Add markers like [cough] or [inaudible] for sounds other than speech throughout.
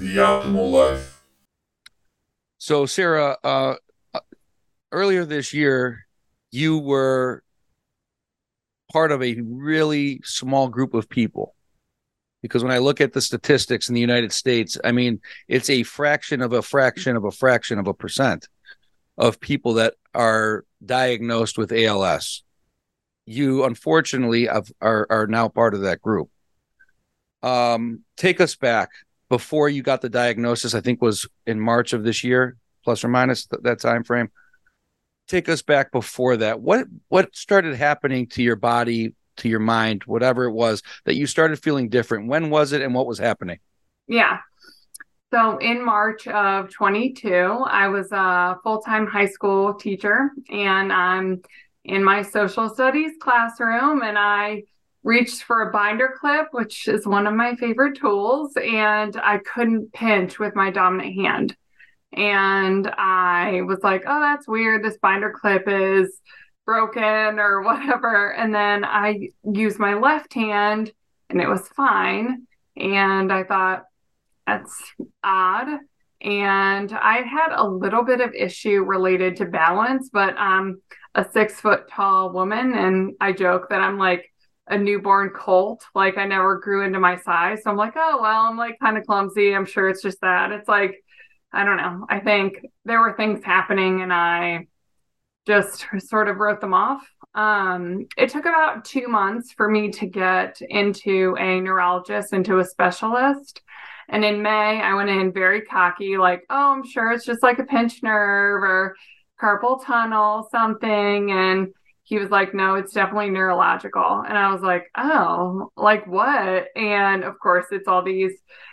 the optimal life. So, Sara, uh, earlier this year, you were part of a really small group of people. Because when I look at the statistics in the United States, I mean, it's a fraction of a fraction of a fraction of a percent of people that are diagnosed with ALS. You unfortunately have, are are now part of that group. Um, take us back before you got the diagnosis. I think was in March of this year, plus or minus th- that time frame. Take us back before that. What what started happening to your body, to your mind, whatever it was that you started feeling different? When was it, and what was happening? Yeah. So in March of 22, I was a full time high school teacher and I'm in my social studies classroom and I reached for a binder clip, which is one of my favorite tools, and I couldn't pinch with my dominant hand. And I was like, oh, that's weird. This binder clip is broken or [laughs] whatever. And then I used my left hand and it was fine. And I thought, that's odd. And I had a little bit of issue related to balance, but I'm a six foot tall woman. And I joke that I'm like a newborn colt. Like I never grew into my size. So I'm like, oh, well, I'm like kind of clumsy. I'm sure it's just that. It's like, I don't know. I think there were things happening and I just sort of wrote them off. Um, it took about two months for me to get into a neurologist, into a specialist. And in May, I went in very cocky, like, oh, I'm sure it's just like a pinched nerve or carpal tunnel, something. And he was like, no, it's definitely neurological. And I was like, oh, like what? And of course, it's all these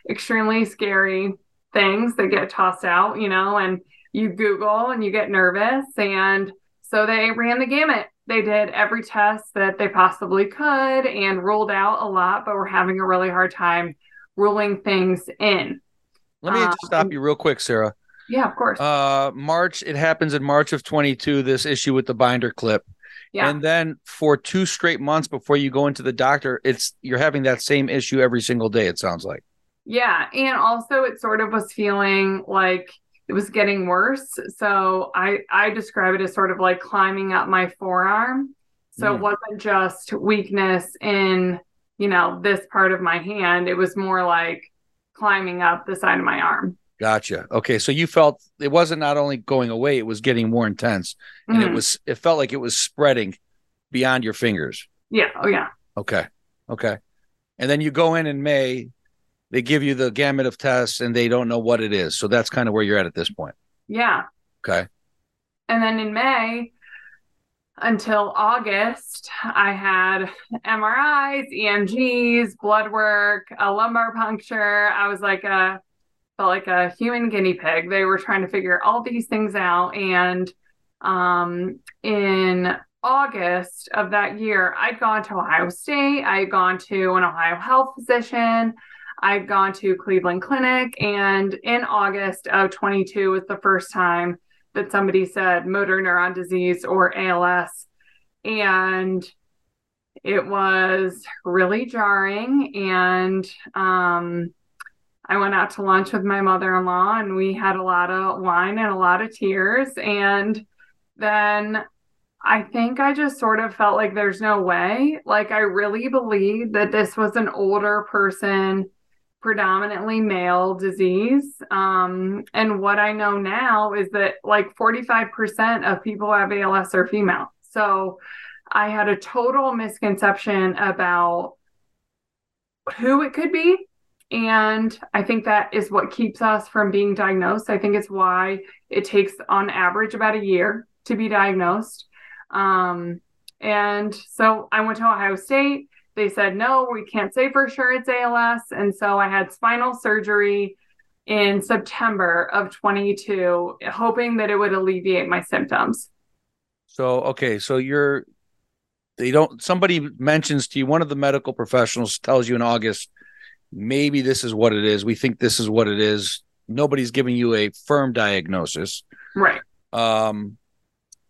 extremely scary things that get tossed out, you know, and you Google and you get nervous. And so they ran the gamut. They did every test that they possibly could and ruled out a lot, but we're having a really hard time ruling things in. Let me just stop um, you real quick, Sara. Yeah, of course. Uh, March, it happens in March of 22, this issue with the binder clip. Yeah. And then for two straight months before you go into the doctor, it's you're having that same issue every single day, it sounds like. Yeah. And also it sort of was feeling like it was getting worse. So I I describe it as sort of like climbing up my forearm. So mm. it wasn't just weakness in you know, this part of my hand. It was more like climbing up the side of my arm. Gotcha. Okay, so you felt it wasn't not only going away; it was getting more intense, and mm-hmm. it was it felt like it was spreading beyond your fingers. Yeah. Oh, yeah. Okay. Okay. And then you go in in May, they give you the gamut of tests, and they don't know what it is. So that's kind of where you're at at this point. Yeah. Okay. And then in May, until August, I had MRIs, EMGs, blood work, a lumbar puncture. I was like a felt like a human guinea pig. They were trying to figure all these things out. And um, in August of that year, I'd gone to Ohio State. I had gone to an Ohio health physician. I'd gone to Cleveland Clinic. And in August of 22 was the first time that somebody said motor neuron disease or ALS. And it was really jarring. And um, I went out to lunch with my mother in law and we had a lot of wine and a lot of tears. And then I think I just sort of felt like there's no way. Like, I really believed that this was an older person predominantly male disease. Um, and what I know now is that like 45% of people who have ALS are female. So I had a total misconception about who it could be. And I think that is what keeps us from being diagnosed. I think it's why it takes, on average, about a year to be diagnosed. Um, and so I went to Ohio State they said, no, we can't say for sure it's ALS. And so I had spinal surgery in September of 22, hoping that it would alleviate my symptoms. So, okay. So you're, they don't, somebody mentions to you, one of the medical professionals tells you in August, maybe this is what it is. We think this is what it is. Nobody's giving you a firm diagnosis. Right. Um,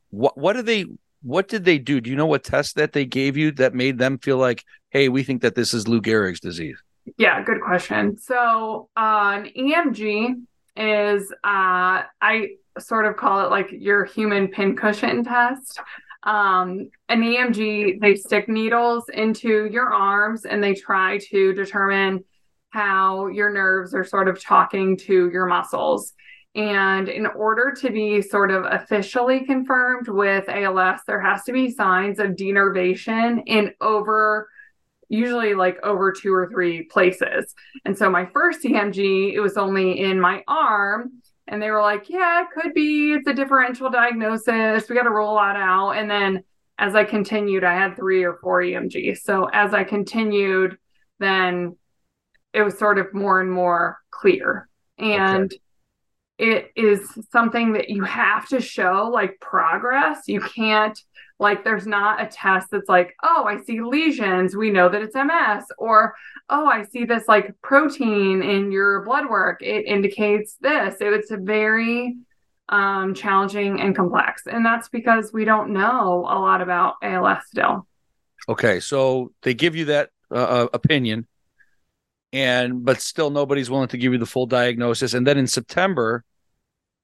what, what do they, what did they do? Do you know what test that they gave you that made them feel like, hey, we think that this is Lou Gehrig's disease? yeah, good question. So, uh, an EMG is uh, I sort of call it like your human pincushion test. Um, an EMG, they stick needles into your arms and they try to determine how your nerves are sort of talking to your muscles. And in order to be sort of officially confirmed with ALS, there has to be signs of denervation in over, usually like over two or three places. And so my first EMG, it was only in my arm. And they were like, yeah, it could be. It's a differential diagnosis. We got to roll that out. And then as I continued, I had three or four EMGs. So as I continued, then it was sort of more and more clear. And okay. it is something that you have to show like progress. You can't, like, there's not a test that's like, oh, I see lesions. We know that it's MS. Or, oh, I see this like protein in your blood work. It indicates this. It's a very um, challenging and complex. And that's because we don't know a lot about ALS still. Okay. So they give you that uh, uh opinion and but still nobody's willing to give you the full diagnosis and then in september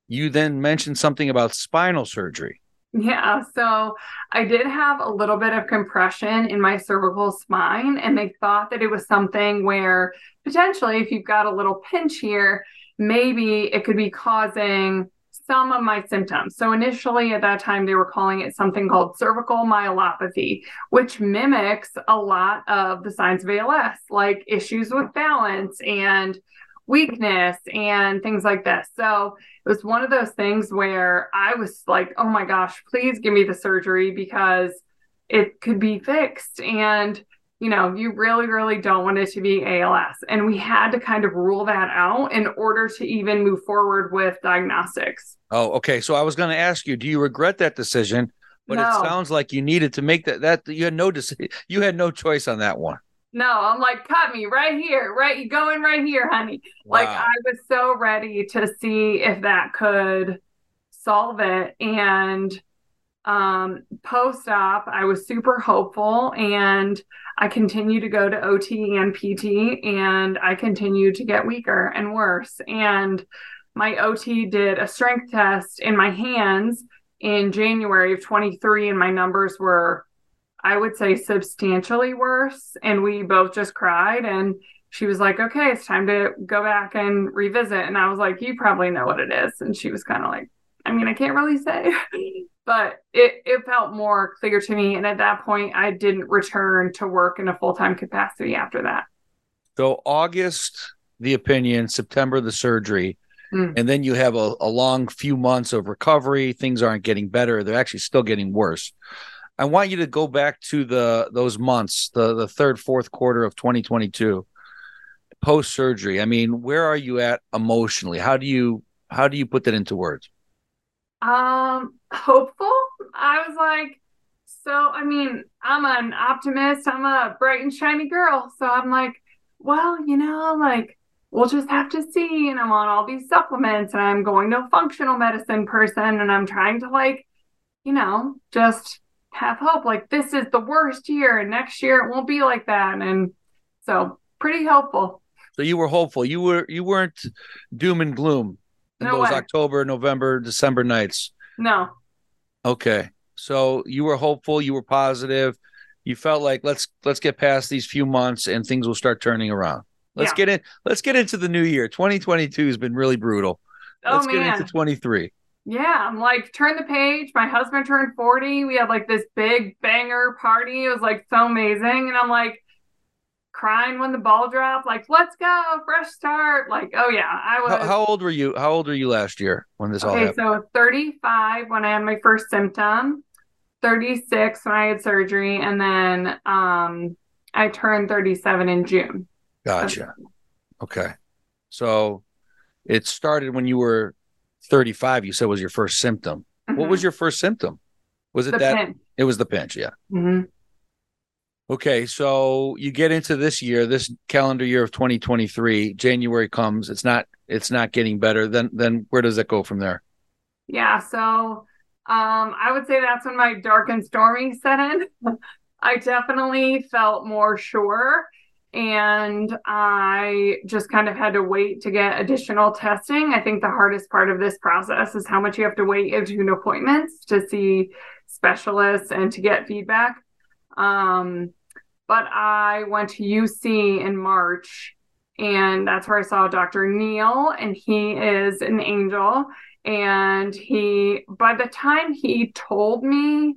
you then mentioned something about spinal surgery yeah so i did have a little bit of compression in my cervical spine and they thought that it was something where potentially if you've got a little pinch here maybe it could be causing some of my symptoms. So initially at that time, they were calling it something called cervical myelopathy, which mimics a lot of the signs of ALS, like issues with balance and weakness and things like this. So it was one of those things where I was like, oh my gosh, please give me the surgery because it could be fixed. And you know, you really, really don't want it to be ALS. And we had to kind of rule that out in order to even move forward with diagnostics. Oh, okay. So I was going to ask you, do you regret that decision? But no. it sounds like you needed to make that, that you had no decision. You had no choice on that one. No, I'm like, cut me right here, right? You going right here, honey. Wow. Like I was so ready to see if that could solve it. And um, post op, I was super hopeful and I continued to go to OT and PT and I continued to get weaker and worse. And my OT did a strength test in my hands in January of 23, and my numbers were, I would say, substantially worse. And we both just cried. And she was like, okay, it's time to go back and revisit. And I was like, you probably know what it is. And she was kind of like, I mean, I can't really say. [laughs] but it, it felt more clear to me. And at that point, I didn't return to work in a full time capacity after that. So, August, the opinion, September, the surgery. Mm. And then you have a, a long few months of recovery. Things aren't getting better. They're actually still getting worse. I want you to go back to the those months, the the third, fourth quarter of 2022, post surgery. I mean, where are you at emotionally? How do you how do you put that into words? Um, hopeful. I was like, so I mean, I'm an optimist. I'm a bright and shiny girl. So I'm like, well, you know, like we'll just have to see. And I'm on all these supplements and I'm going to a functional medicine person and I'm trying to like, you know, just have hope. Like this is the worst year and next year it won't be like that. And so pretty hopeful. So you were hopeful. You were you weren't doom and gloom in no those way. October, November, December nights? No. Okay. So you were hopeful, you were positive. You felt like let's let's get past these few months and things will start turning around. Let's yeah. get in let's get into the new year. 2022 has been really brutal. Oh, let's man. get into 23. Yeah, I'm like turn the page. My husband turned 40. We had like this big banger party. It was like so amazing and I'm like crying when the ball dropped, like, let's go, fresh start. Like, oh yeah, I was. How, how old were you? How old were you last year when this okay, all happened? so 35 when I had my first symptom, 36 when I had surgery, and then um, I turned 37 in June. Gotcha. Okay. So it started when you were 35, you said was your first symptom. Mm-hmm. What was mm-hmm. your first symptom? Was it the that? Pinch. It was the pinch, yeah. Mm-hmm. Okay, so you get into this year, this calendar year of 2023. January comes, it's not it's not getting better. Then then where does it go from there? Yeah, so um I would say that's when my dark and stormy set in. [laughs] I definitely felt more sure and I just kind of had to wait to get additional testing. I think the hardest part of this process is how much you have to wait between appointments to see specialists and to get feedback. Um, but I went to UC in March, and that's where I saw Dr. Neal, and he is an angel. And he, by the time he told me,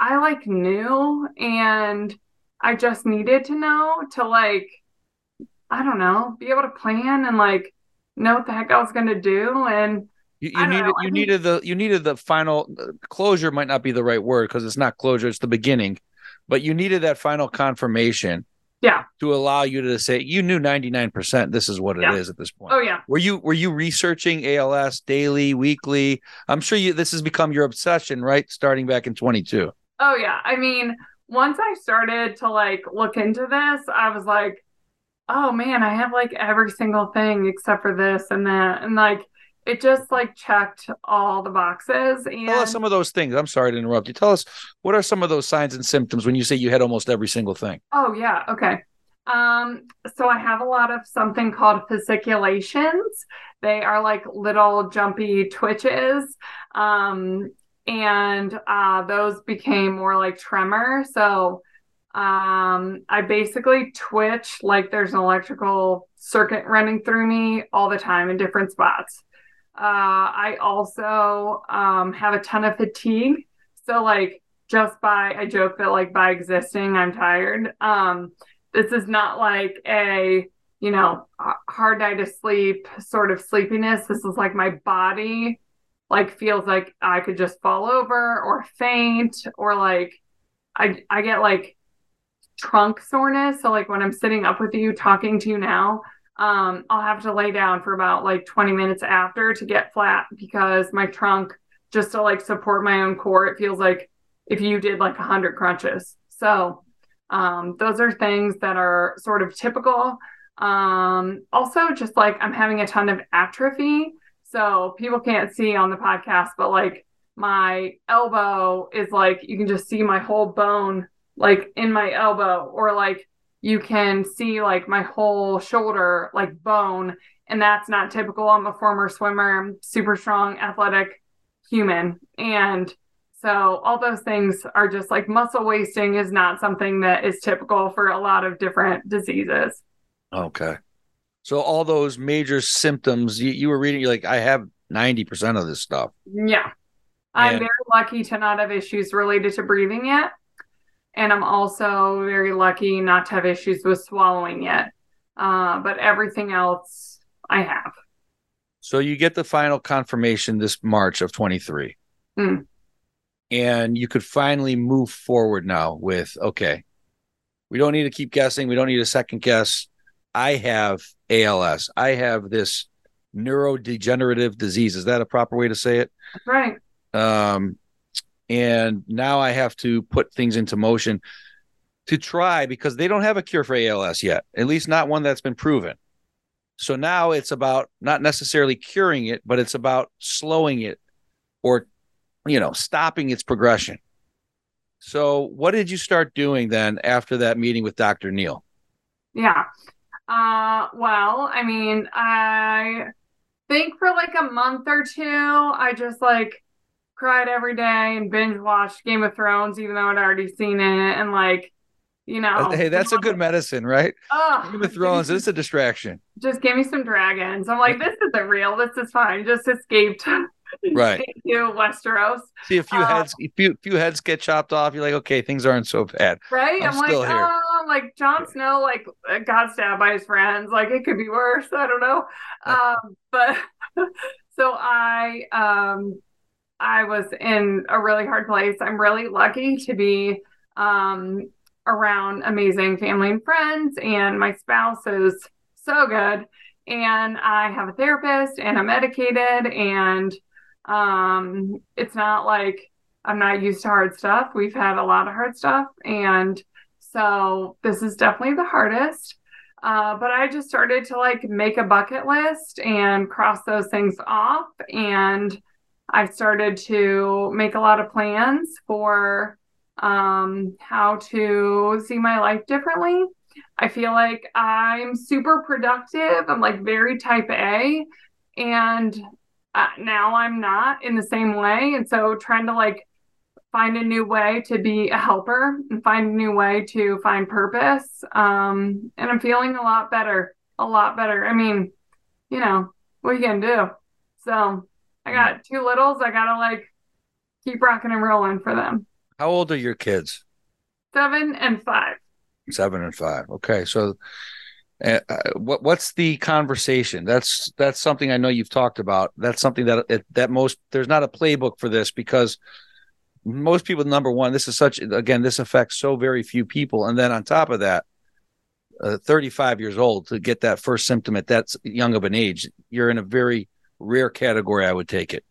I like knew, and I just needed to know to like, I don't know, be able to plan and like know what the heck I was going to do. And you, you needed you needed the you needed the final uh, closure might not be the right word because it's not closure, it's the beginning, but you needed that final confirmation. Yeah. To allow you to say you knew 99% this is what it Yeah. is at this point. Oh yeah. Were you were you researching ALS daily, weekly? I'm sure you this has become your obsession, right? Starting back in 22. Oh yeah. I mean, once I started to like look into this, I was like, oh man, I have like every single thing except for this and that. And like it just like checked all the boxes. And Tell us some of those things. I'm sorry to interrupt you. Tell us what are some of those signs and symptoms when you say you had almost every single thing. Oh yeah, okay. Um, so I have a lot of something called fasciculations. They are like little jumpy twitches. Um, and uh, those became more like tremor. So um, I basically twitch like there's an electrical circuit running through me all the time in different spots. Uh, I also um, have a ton of fatigue. So like just by I joke that like by existing I'm tired. Um, this is not like a you know hard night of sleep sort of sleepiness. This is like my body like feels like I could just fall over or faint or like I I get like trunk soreness. So like when I'm sitting up with you talking to you now, um, I'll have to lay down for about like 20 minutes after to get flat because my trunk just to like support my own core, it feels like if you did like a hundred crunches. So um, those are things that are sort of typical. Um, also just like I'm having a ton of atrophy. So people can't see on the podcast, but like my elbow is like you can just see my whole bone like in my elbow or like you can see like my whole shoulder like bone and that's not typical i'm a former swimmer I'm super strong athletic human and so all those things are just like muscle wasting is not something that is typical for a lot of different diseases Okay. So all those major symptoms you, you were reading, you're like, I have 90% of this stuff. yeah i'm very lucky to not have issues related to breathing yet and i'm also very lucky not to have issues with swallowing yet uh, but everything else i have So you get the final confirmation this March of 23. Mm. And you could finally move forward now with, okay, we don't need to keep guessing. We don't need a second guess. I have ALS. I have this neurodegenerative disease. Is that a proper way to say it? right um, and now I have to put things into motion to try because they don't have a cure for ALS yet, at least not one that's been proven. So now it's about not necessarily curing it, but it's about slowing it or, you know, stopping its progression. So, what did you start doing then after that meeting with Dr. Neal? Yeah. Uh, well, I mean, I think for like a month or two, I just like cried every day and binge watched Game of Thrones, even though I'd already seen it. And like, you know, hey, that's a good medicine, right? Oh, Game of Thrones, it's a distraction. just give me some dragons. I'm like, this isn't real. This is fine. Just escaped [laughs] Right. [laughs] into Westeros. See a few Uh, heads, a few, few heads get chopped off. You're like, okay, things aren't so bad. Right? I'm I'm, like, here. oh, like Jon Snow, like uh, got stabbed by his friends. Like it could be worse. I don't know. Um, but [laughs] so I, um, I was in a really hard place. I'm really lucky to be um, around amazing family and friends, and my spouse is so good. And I have a therapist, and I'm medicated, and um, it's not like I'm not used to hard stuff. We've had a lot of hard stuff. And so this is definitely the hardest. Uh, but I just started to like make a bucket list and cross those things off. And I started to make a lot of plans for um, how to see my life differently. I feel like I'm super productive. I'm like very type A. And uh, now I'm not in the same way. And so trying to like find a new way to be a helper and find a new way to find purpose. Um, and I'm feeling a lot better, a lot better. I mean, you know, what are you to do? So I got two littles. I got to like keep rocking and rolling for them. How old are your kids? Seven and five. Seven and five. Okay. So uh, what what's the conversation? That's that's something I know you've talked about. That's something that that most there's not a playbook for this because most people number one this is such again this affects so very few people. And then on top of that uh, 35 years old to get that first symptom at that young of an age you're in a very rare category i would take it.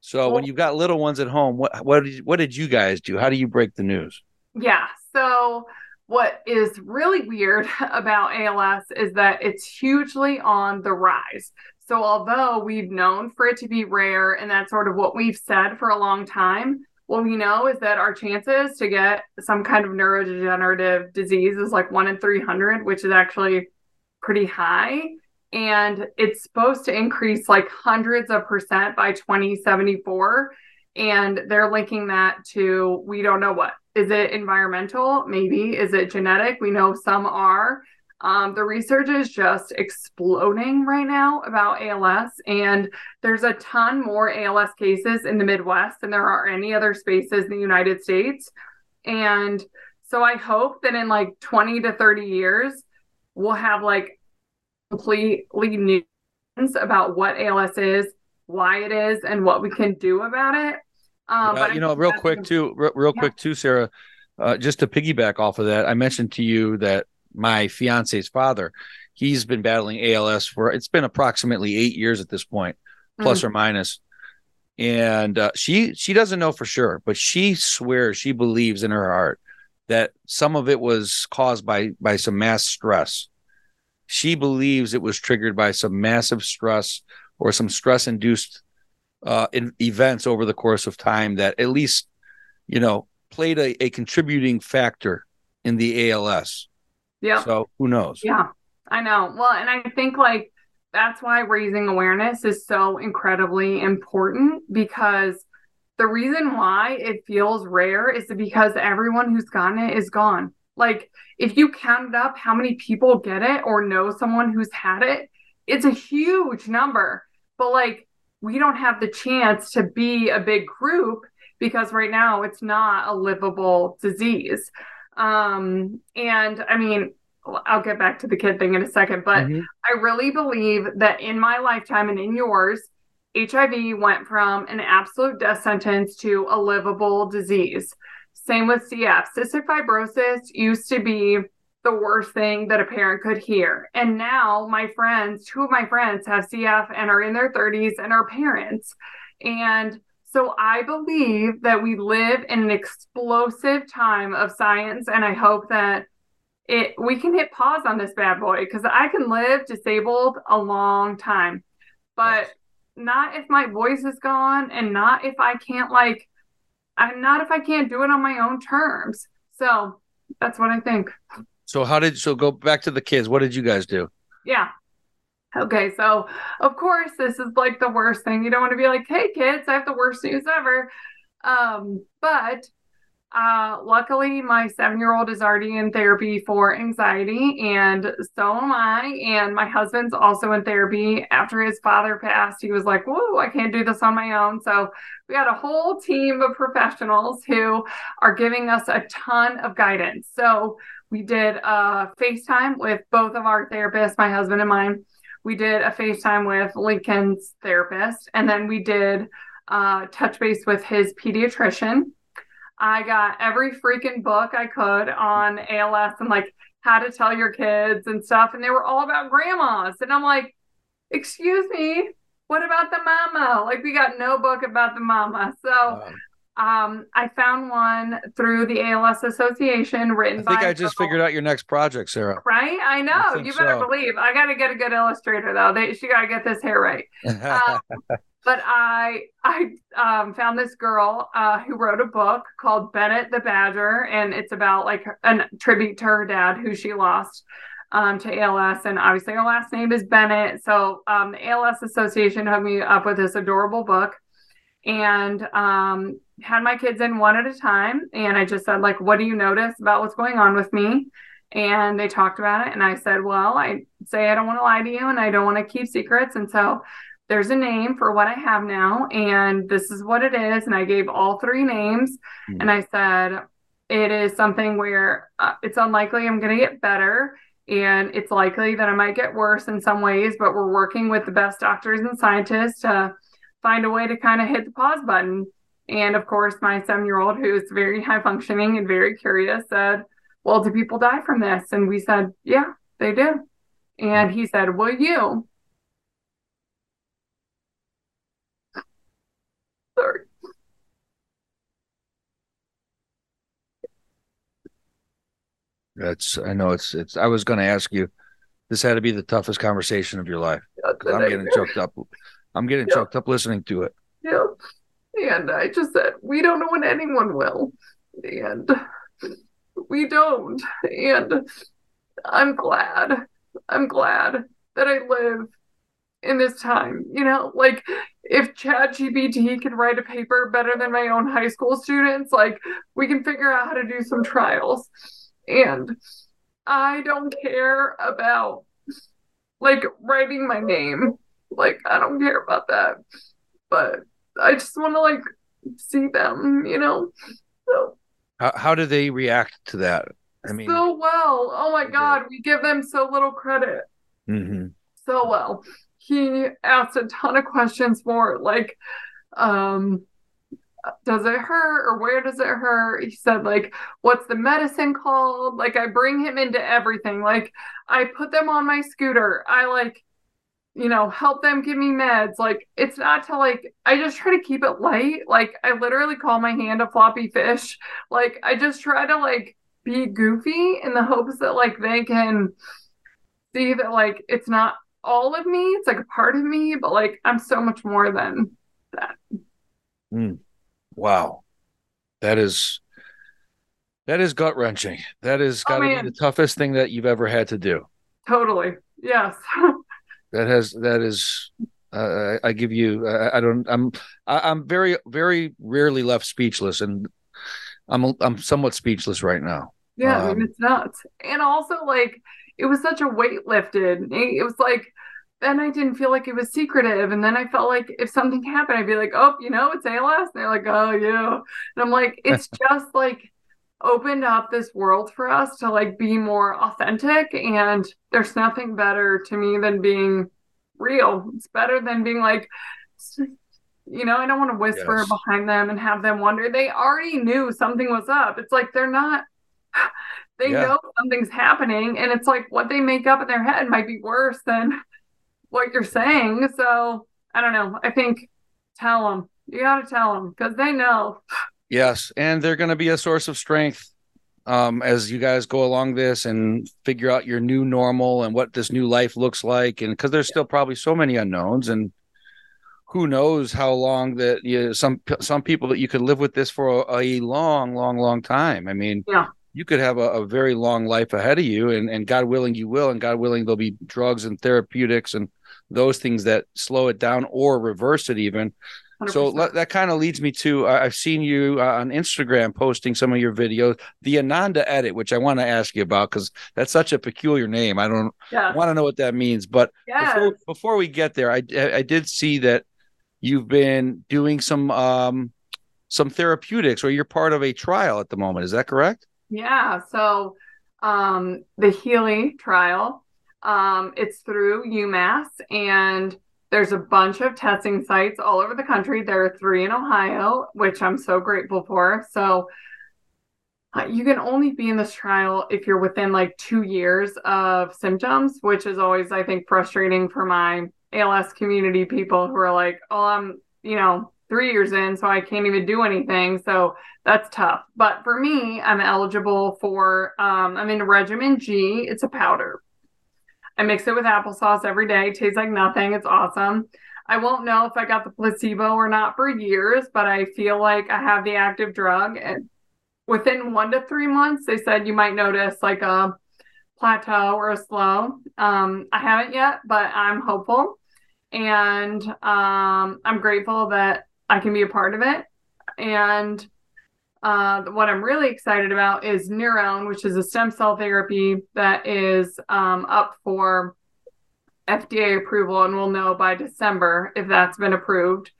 So well, when you've got little ones at home what what did, what did you guys do? How do you break the news? Yeah. So what is really weird [laughs] about als is that it's hugely on the rise so although we've known for it to be rare and that's sort of what we've said for a long time what we know is that our chances to get some kind of neurodegenerative disease is like one in 300, which is actually pretty high. And it's supposed to increase like hundreds of percent by 2074. And they're linking that to we don't know what. Is it environmental? Maybe. Is it genetic? We know some are. Um, the research is just exploding right now about ALS, and there's a ton more ALS cases in the Midwest than there are any other spaces in the United States. And so I hope that in like 20 to 30 years, we'll have like completely new about what ALS is, why it is, and what we can do about it. Um, uh, you know, real quick too, real, real yeah. quick too, Sara. Uh, just to piggyback off of that, I mentioned to you that my fiance's father, he's been battling ALS for it's been approximately eight years at this point, plus mm. or minus. And uh, she she doesn't know for sure, but she swears she believes in her heart that some of it was caused by by some mass stress. She believes it was triggered by some massive stress or some stress induced uh, in events over the course of time that at least you know played a, a contributing factor in the ALS. Yeah. So who knows? Yeah, I know. Well, and I think like that's why raising awareness is so incredibly important because the reason why it feels rare is because everyone who's gotten it is gone. Like if you counted up how many people get it or know someone who's had it, it's a huge number. But like we don't have the chance to be a big group because right now it's not a livable disease. Um, and I mean, I'll get back to the kid thing in a second, but mm-hmm. I really believe that in my lifetime and in yours, HIV went from an absolute death sentence to a livable disease. Same with CF. Cystic fibrosis used to be the worst thing that a parent could hear. And now my friends, two of my friends have CF and are in their 30s and are parents. And so I believe that we live in an explosive time of science, and I hope that it we can hit pause on this bad boy because I can live disabled a long time, but not if my voice is gone, and not if I can't like, I'm not if I can't do it on my own terms. So that's what I think. So how did so go back to the kids? What did you guys do? Yeah. Okay, so of course this is like the worst thing. You don't want to be like, "Hey kids, I have the worst news ever." Um, but uh, luckily my 7-year-old is already in therapy for anxiety and so am I and my husband's also in therapy after his father passed. He was like, "Whoa, I can't do this on my own." So we had a whole team of professionals who are giving us a ton of guidance. So we did a FaceTime with both of our therapists, my husband and mine we did a FaceTime with Lincoln's therapist, and then we did uh, touch base with his pediatrician. I got every freaking book I could on ALS and like how to tell your kids and stuff, and they were all about grandmas. And I'm like, excuse me, what about the mama? Like we got no book about the mama. So Um, I found one through the ALS Association written by. I think I just figured out your next project, Sara. Right? I know. I you better so. believe. I got to get a good illustrator though. They, she got to get this hair right. Uh, [laughs] but I I um, found this girl uh, who wrote a book called Bennett the Badger, and it's about like a tribute to her dad who she lost um, to ALS, and obviously her last name is Bennett. So um, the ALS Association hooked me up with this adorable book, and um, had my kids in one at a time, and I just said like, "What do you notice about what's going on with me?" And they talked about it, and I said, "Well, I say I don't want to lie to you, and I don't want to keep secrets, and so." there's a name for what I have now, and this is what it is. And I gave all three names, Hmm. and I said, it is something where uh, it's unlikely I'm going to get better, and it's likely that I might get worse in some ways, but we're working with the best doctors and scientists to find a way to kind of hit the pause button. And of course, my seven year old, who is very high functioning and very curious, said, Well, do people die from this? And we said, Yeah, they do. And he said, Will you? Sorry. That's I know it's it's I was gonna ask you, this had to be the toughest conversation of your life. That's Because a I'm getting choked up. I'm getting Yeah. choked up listening to it. Yeah. And I just said, we don't know when anyone will. And we don't. And I'm glad. I'm glad that I live in this time. You know, like if ChatGPT can write a paper better than my own high school students, like we can figure out how to do some trials. And I don't care about like writing my name. Like I don't care about that. But I just want to like see them, you know. So How how do they react to that? I mean, so well. Oh my God, we give them so little credit. mhm. So well. He asked a ton of questions more, like, um, does it hurt or where does it hurt? He said, like, what's the medicine called? Like, I bring him into everything. Like, I put them on my scooter. I like, you know, help them give me meds. Like, it's not to like, I just try to keep it light. Like, I literally call my hand a floppy fish. [laughs] Like, I just try to like be goofy in the hopes that like they can see that like it's not all of me, it's like a part of me, but like I'm so much more than that. Hmm. wow. That is that is gut wrenching. That is Oh, gotta man. be the toughest thing that you've ever had to do. totally. Yes. [laughs] That has that is uh, I I give you I, I don't I'm I, I'm very very rarely left speechless and I'm I'm somewhat speechless right now. Yeah, I Um, mean, it's nuts. And also, like, it was such a weight lifted. It was like, then I didn't feel like it was secretive. And then I felt like if something happened, I'd be like, oh, you know, it's ALS. And they're like, oh, yeah. And I'm like, it's [laughs] just like opened up this world for us to like be more authentic. And there's nothing better to me than being real. It's better than being like, you know, I don't want to whisper Yes. behind them and have them wonder. They already knew something was up. It's like they're not [sighs] they Yeah. know something's happening and it's like what they make up in their head might be worse than [laughs] what you're saying so i don't know i think tell them you got to tell them because they know Yes, and they're going to be a source of strength um, as you guys go along this and figure out your new normal and what this new life looks like. And because there's still probably so many unknowns, and who knows how long that you some some people that you could live with this for a, a long, long, long time. I mean, Yeah. you could have a, a very long life ahead of you, and and God willing, you will, and God willing, there'll be drugs and therapeutics and those things that slow it down or reverse it even. So 100%. le- that kind of leads me to I I've seen you uh, on Instagram posting some of your videos, the Ananda edit, which I want to ask you about because that's such a peculiar name. I don't yeah want to know what that means. But yeah before, before we get there, I I did see that you've been doing some um some therapeutics, or you're part of a trial at the moment. Is that correct? Yeah, so um, the Healey trial, um, it's through UMass, and there's a bunch of testing sites all over the country. There are three in Ohio, which I'm so grateful for. So uh, you can only be in this trial if you're within like two years of symptoms, which is always, I think, frustrating for my ALS community people who are like, oh, I'm, you know, three years in, so I can't even do anything. So that's tough. But for me, I'm eligible for, um, I'm in regimen G. It's a powder. I mix it with applesauce every day. Tastes like nothing. It's awesome. I won't know if I got the placebo or not for years, but I feel like I have the active drug. And within one to three months, they said you might notice like a plateau or a slow. Um, I haven't yet, but I'm hopeful. And um, I'm grateful that I can be a part of it. And uh, what I'm really excited about is NurOwn, which is a stem cell therapy that is um, up for FDA approval, and we'll know by December if that's been approved.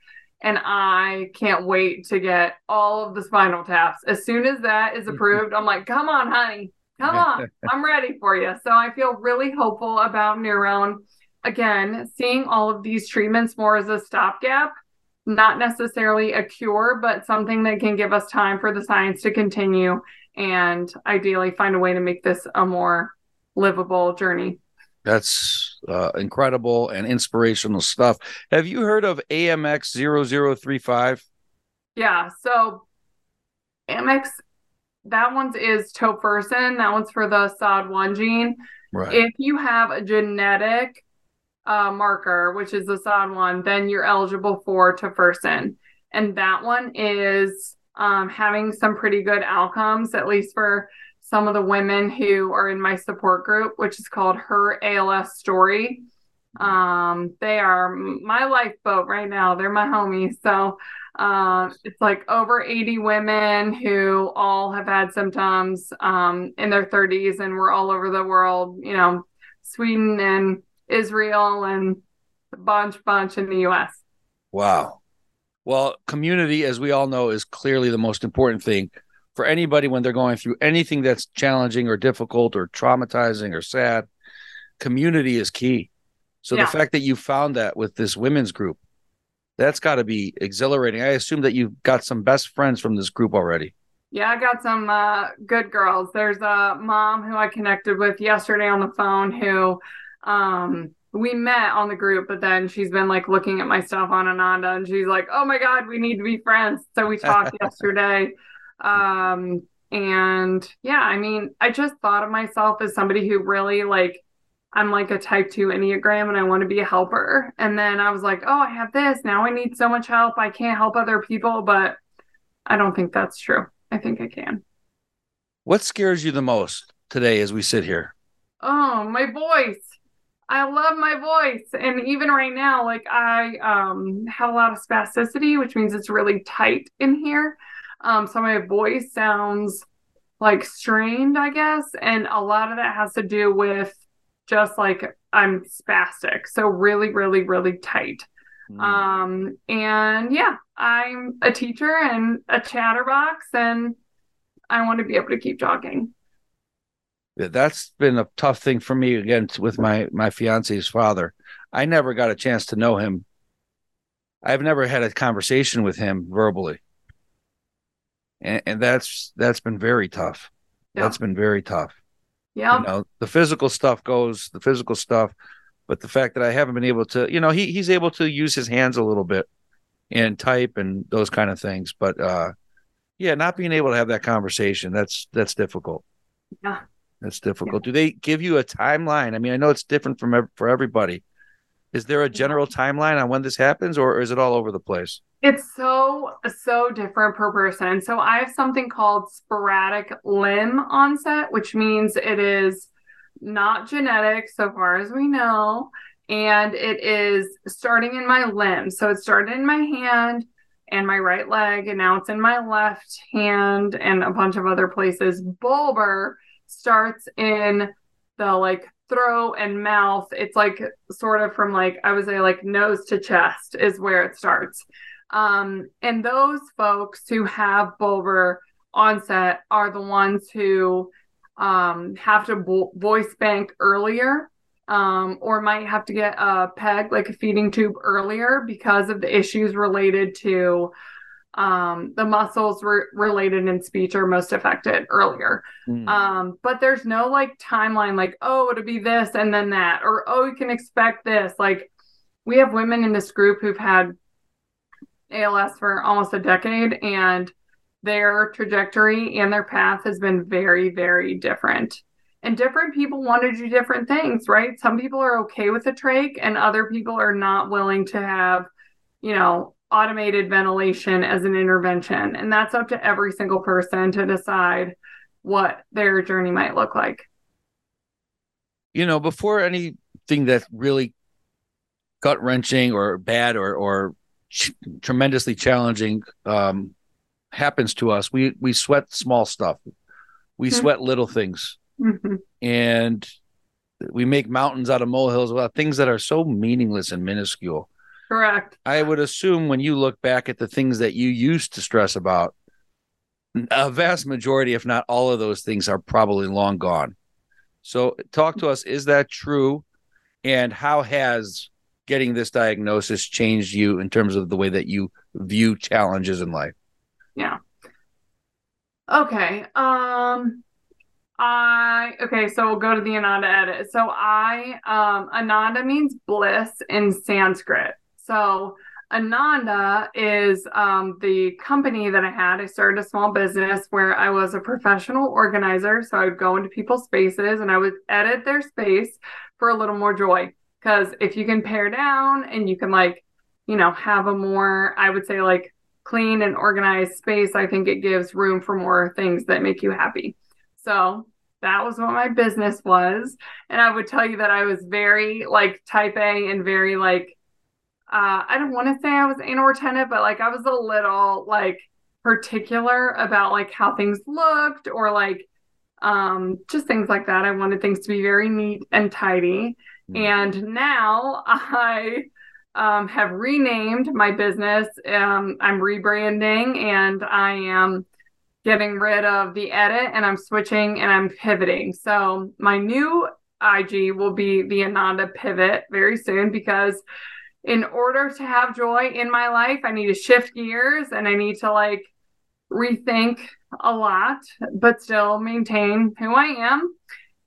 And I can't wait to get all of the spinal taps. As soon as that is approved, I'm like, come on, honey, come on, [laughs] I'm ready for you. So I feel really hopeful about NurOwn. Again, seeing all of these treatments more as a stopgap not necessarily a cure, but something that can give us time for the science to continue and ideally find a way to make this a more livable journey. That's uh, incredible and inspirational stuff. Have you heard of AMX 0035? Yeah. So AMX, that one's is tofersen. That one's for the SOD1 gene. Right. If you have a genetic uh, marker, which is the SOD1, then you're eligible for tofersen. And that one is um, having some pretty good outcomes, at least for some of the women who are in my support group, which is called Her ALS Story. Um, they are my lifeboat right now. They're my homies. So um, it's like over 80 women who all have had symptoms um, in their 30s, and we're all over the world, you know, Sweden and Israel, and a bunch, bunch in the US. Wow. Well, community, as we all know, is clearly the most important thing for anybody when they're going through anything that's challenging or difficult or traumatizing or sad. Community is key. So yeah. the fact that you found that with this women's group, that's got to be exhilarating. I assume that you've got some best friends from this group already. Yeah, I got some uh, good girls. There's a mom who I connected with yesterday on the phone who um we met on the group, but then she's been like looking at my stuff on Ananda and she's like, Oh my God, we need to be friends. So we talked [laughs] yesterday. Um, and yeah, I mean, I just thought of myself as somebody who really like, I'm like a type two Enneagram and I want to be a helper. And then I was like, Oh, I have this. Now I need so much help. I can't help other people, but I don't think that's true. I think I can. What scares you the most today as we sit here? Oh, my voice. I love my voice. And even right now, like I um, have a lot of spasticity, which means it's really tight in here. Um, so my voice sounds like strained, I guess. And a lot of that has to do with just like I'm spastic. So really, really, really tight. Mm. Um, and yeah, I'm a teacher and a chatterbox, and I want to be able to keep talking that's been a tough thing for me again with my my fiance's father. I never got a chance to know him. I've never had a conversation with him verbally, and, and that's that's been very tough. Yeah. That's been very tough. Yeah, you know, the physical stuff goes the physical stuff, but the fact that I haven't been able to, you know, he he's able to use his hands a little bit and type and those kind of things, but uh, yeah, not being able to have that conversation that's that's difficult. Yeah. That's difficult. Yeah. Do they give you a timeline? I mean, I know it's different from for everybody. Is there a general timeline on when this happens, or is it all over the place? It's so so different per person. So I have something called sporadic limb onset, which means it is not genetic so far as we know, and it is starting in my limb. So it started in my hand and my right leg, and now it's in my left hand and a bunch of other places. Bulbar starts in the like throat and mouth. It's like sort of from like I would say like nose to chest is where it starts. Um, and those folks who have bulbar onset are the ones who um, have to bo- voice bank earlier um, or might have to get a peg, like a feeding tube, earlier because of the issues related to um, the muscles re- related in speech are most affected earlier. Mm. Um, but there's no like timeline, like, oh, it'll be this and then that, or oh, you can expect this. Like, we have women in this group who've had ALS for almost a decade, and their trajectory and their path has been very, very different. And different people want to do different things, right? Some people are okay with a trach, and other people are not willing to have, you know, automated ventilation as an intervention. And that's up to every single person to decide what their journey might look like. You know, before anything that's really gut wrenching or bad or or ch- tremendously challenging um, happens to us, we we sweat small stuff. We mm-hmm. sweat little things, mm-hmm. and we make mountains out of molehills about things that are so meaningless and minuscule. Correct. I would assume when you look back at the things that you used to stress about, a vast majority, if not all of those things, are probably long gone. So, talk to us. Is that true? And how has getting this diagnosis changed you in terms of the way that you view challenges in life? Yeah. Okay. Um I okay, so we'll go to the Ananda edit. So I um Ananda means bliss in Sanskrit. So Ananda is um, the company that I had. I started a small business where I was a professional organizer. So I would go into people's spaces and I would edit their space for a little more joy. Because if you can pare down and you can like, you know, have a more, I would say like clean and organized space, I think it gives room for more things that make you happy. So that was what my business was. And I would tell you that I was very like type A and very like, uh, I don't want to say I was anal retentive, but like I was a little like particular about like how things looked or like um just things like that. I wanted things to be very neat and tidy. Mm-hmm. And now [laughs] I um, have renamed my business. Um, I'm rebranding and I am getting rid of the edit and I'm switching and I'm pivoting. So my new IG will be the Ananda pivot very soon because in order to have joy in my life, I need to shift gears and I need to like rethink a lot, but still maintain who I am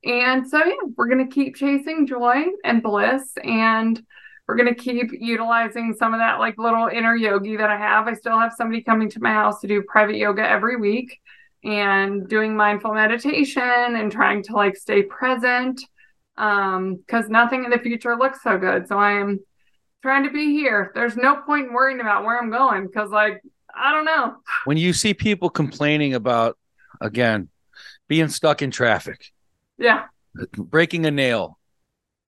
and so, yeah, we're going to keep chasing joy and bliss. And we're going to keep utilizing some of that like little inner yogi that I have. I still have somebody coming to my house to do private yoga every week and doing mindful meditation and trying to like stay present um because nothing in the future looks so good so i am trying to be here there's no point in worrying about where i'm going because like i don't know when you see people complaining about again being stuck in traffic yeah. Breaking a nail.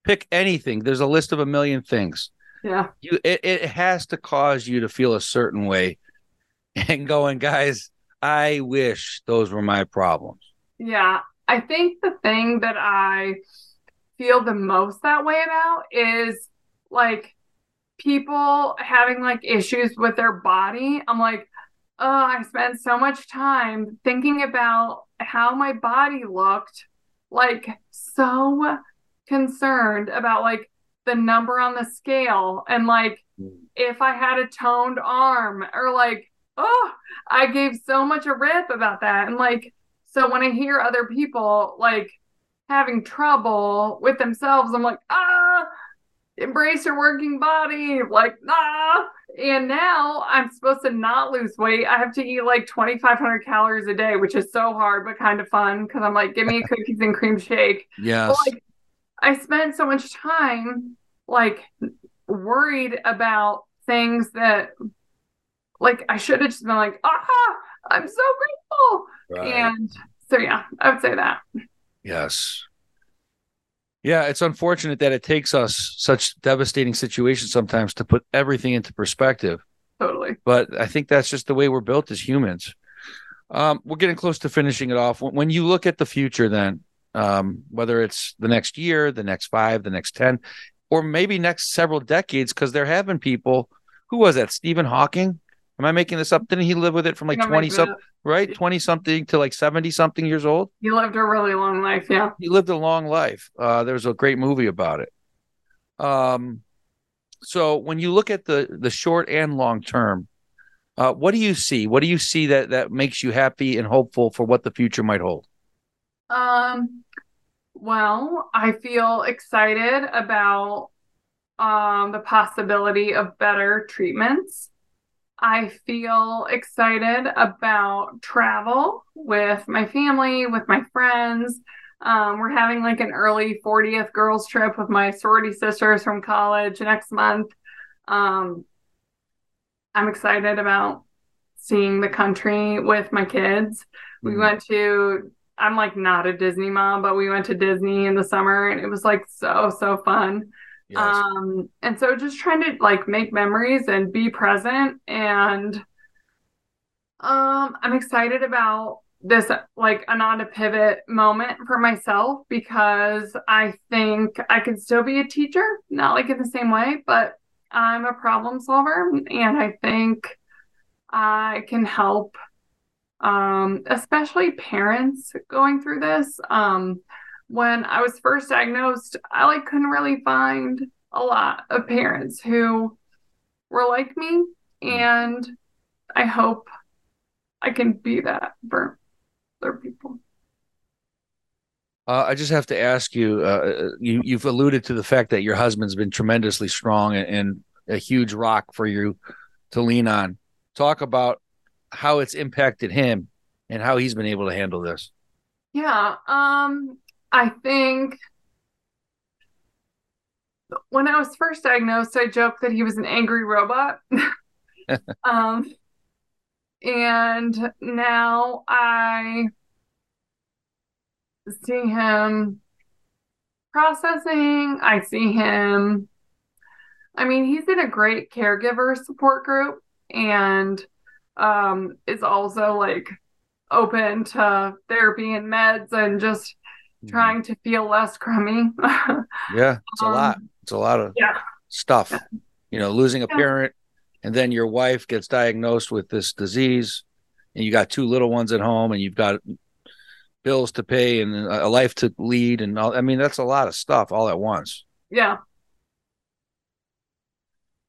Pick anything. There's a list of a million things. Yeah. You it, it has to cause you to feel a certain way [laughs] and going, guys, I wish those were my problems. Yeah. I think the thing that I feel the most that way about is like people having like issues with their body. I'm like, oh, I spent so much time thinking about how my body looked like so concerned about like the number on the scale and like mm. if I had a toned arm or like oh I gave so much a rip about that and like so when I hear other people like having trouble with themselves I'm like ah embrace your working body like ah and now I'm supposed to not lose weight. I have to eat like 2,500 calories a day, which is so hard, but kind of fun because I'm like, give me [laughs] cookies and cream shake. Yes. But, like, I spent so much time like worried about things that like I should have just been like, ah, I'm so grateful. Right. And so, yeah, I would say that. Yes. Yeah, it's unfortunate that it takes us such devastating situations sometimes to put everything into perspective. Totally. But I think that's just the way we're built as humans. Um, we're getting close to finishing it off. When you look at the future, then, um, whether it's the next year, the next five, the next 10, or maybe next several decades, because there have been people, who was that? Stephen Hawking? Am I making this up? Didn't he live with it from like 20 something, right? 20 something to like 70 something years old? He lived a really long life. Yeah. He lived a long life. Uh, there's a great movie about it. Um, so when you look at the the short and long term, uh, what do you see? What do you see that that makes you happy and hopeful for what the future might hold? Um, well, I feel excited about um the possibility of better treatments I feel excited about travel with my family, with my friends. Um, we're having like an early 40th girls trip with my sorority sisters from college next month. Um, I'm excited about seeing the country with my kids. We mm-hmm. went to, I'm like not a Disney mom, but we went to Disney in the summer and it was like so, so fun. Um, and so just trying to like make memories and be present. And um, I'm excited about this like Ananda pivot moment for myself because I think I can still be a teacher, not like in the same way, but I'm a problem solver and I think I can help um, especially parents going through this. Um, when I was first diagnosed, I like couldn't really find a lot of parents who were like me and I hope I can be that for other people. Uh, I just have to ask you, uh, you. You've alluded to the fact that your husband's been tremendously strong and, and a huge rock for you to lean on. Talk about how it's impacted him and how he's been able to handle this. Yeah, um, I think when I was first diagnosed, I joked that he was an angry robot. [laughs] um, and now I see him processing. I see him. I mean, he's in a great caregiver support group and um, is also like open to therapy and meds and just. Trying to feel less crummy. [laughs] yeah, it's a um, lot. It's a lot of yeah. stuff. Yeah. You know, losing a yeah. parent, and then your wife gets diagnosed with this disease, and you got two little ones at home, and you've got bills to pay and a life to lead, and all. I mean, that's a lot of stuff all at once. Yeah.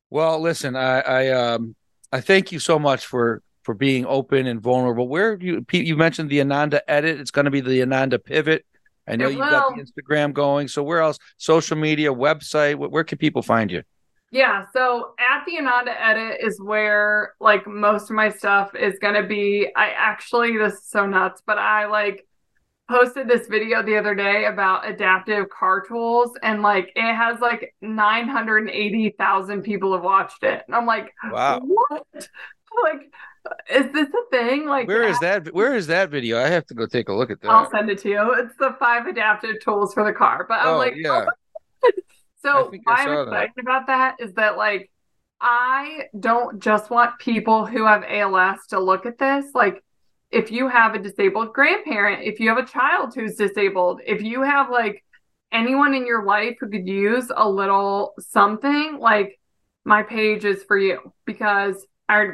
Well, listen, I, I um I thank you so much for for being open and vulnerable. Where you you mentioned the Ananda edit? It's going to be the Ananda pivot. I know you've got the Instagram going. So where else? Social media, website. Where can people find you? Yeah, so at the Ananda edit is where like most of my stuff is going to be. I actually this is so nuts, but I like posted this video the other day about adaptive car tools and like it has like 980,000 people have watched it. And I'm like, wow. What? [laughs] Like is this a thing? Like where is that where is that video? I have to go take a look at that. I'll send it to you. It's the five adaptive tools for the car. But I'm oh, like, yeah. Oh. [laughs] so why I'm excited that. about that is that like I don't just want people who have ALS to look at this. Like if you have a disabled grandparent, if you have a child who's disabled, if you have like anyone in your life who could use a little something, like my page is for you because I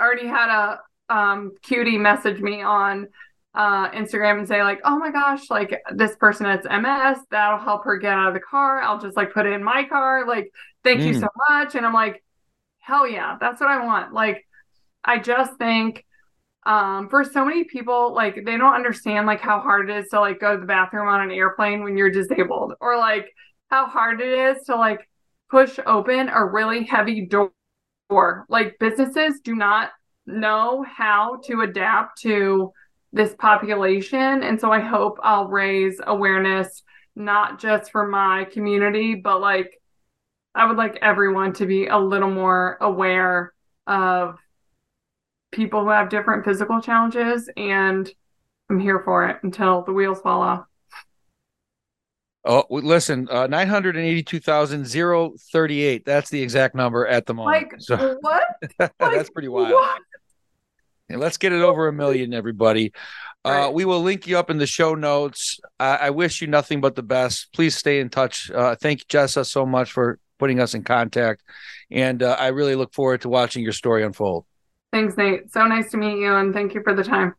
already had a um, cutie message me on uh, Instagram and say like, "Oh my gosh, like this person has MS. That'll help her get out of the car. I'll just like put it in my car. Like, thank mm. you so much." And I'm like, "Hell yeah, that's what I want." Like, I just think um for so many people like they don't understand like how hard it is to like go to the bathroom on an airplane when you're disabled or like how hard it is to like push open a really heavy door like businesses do not know how to adapt to this population and so i hope i'll raise awareness not just for my community but like i would like everyone to be a little more aware of people who have different physical challenges and I'm here for it until the wheels fall off. Oh, listen, uh, 982,038. That's the exact number at the moment. Like, so, what? [laughs] that's like, pretty wild. What? let's get it over a million, everybody. Uh, right. We will link you up in the show notes. I, I, wish you nothing but the best. Please stay in touch. Uh, thank Jessa so much for putting us in contact. And uh, I really look forward to watching your story unfold. Thanks, Nate. So nice to meet you, and thank you for the time.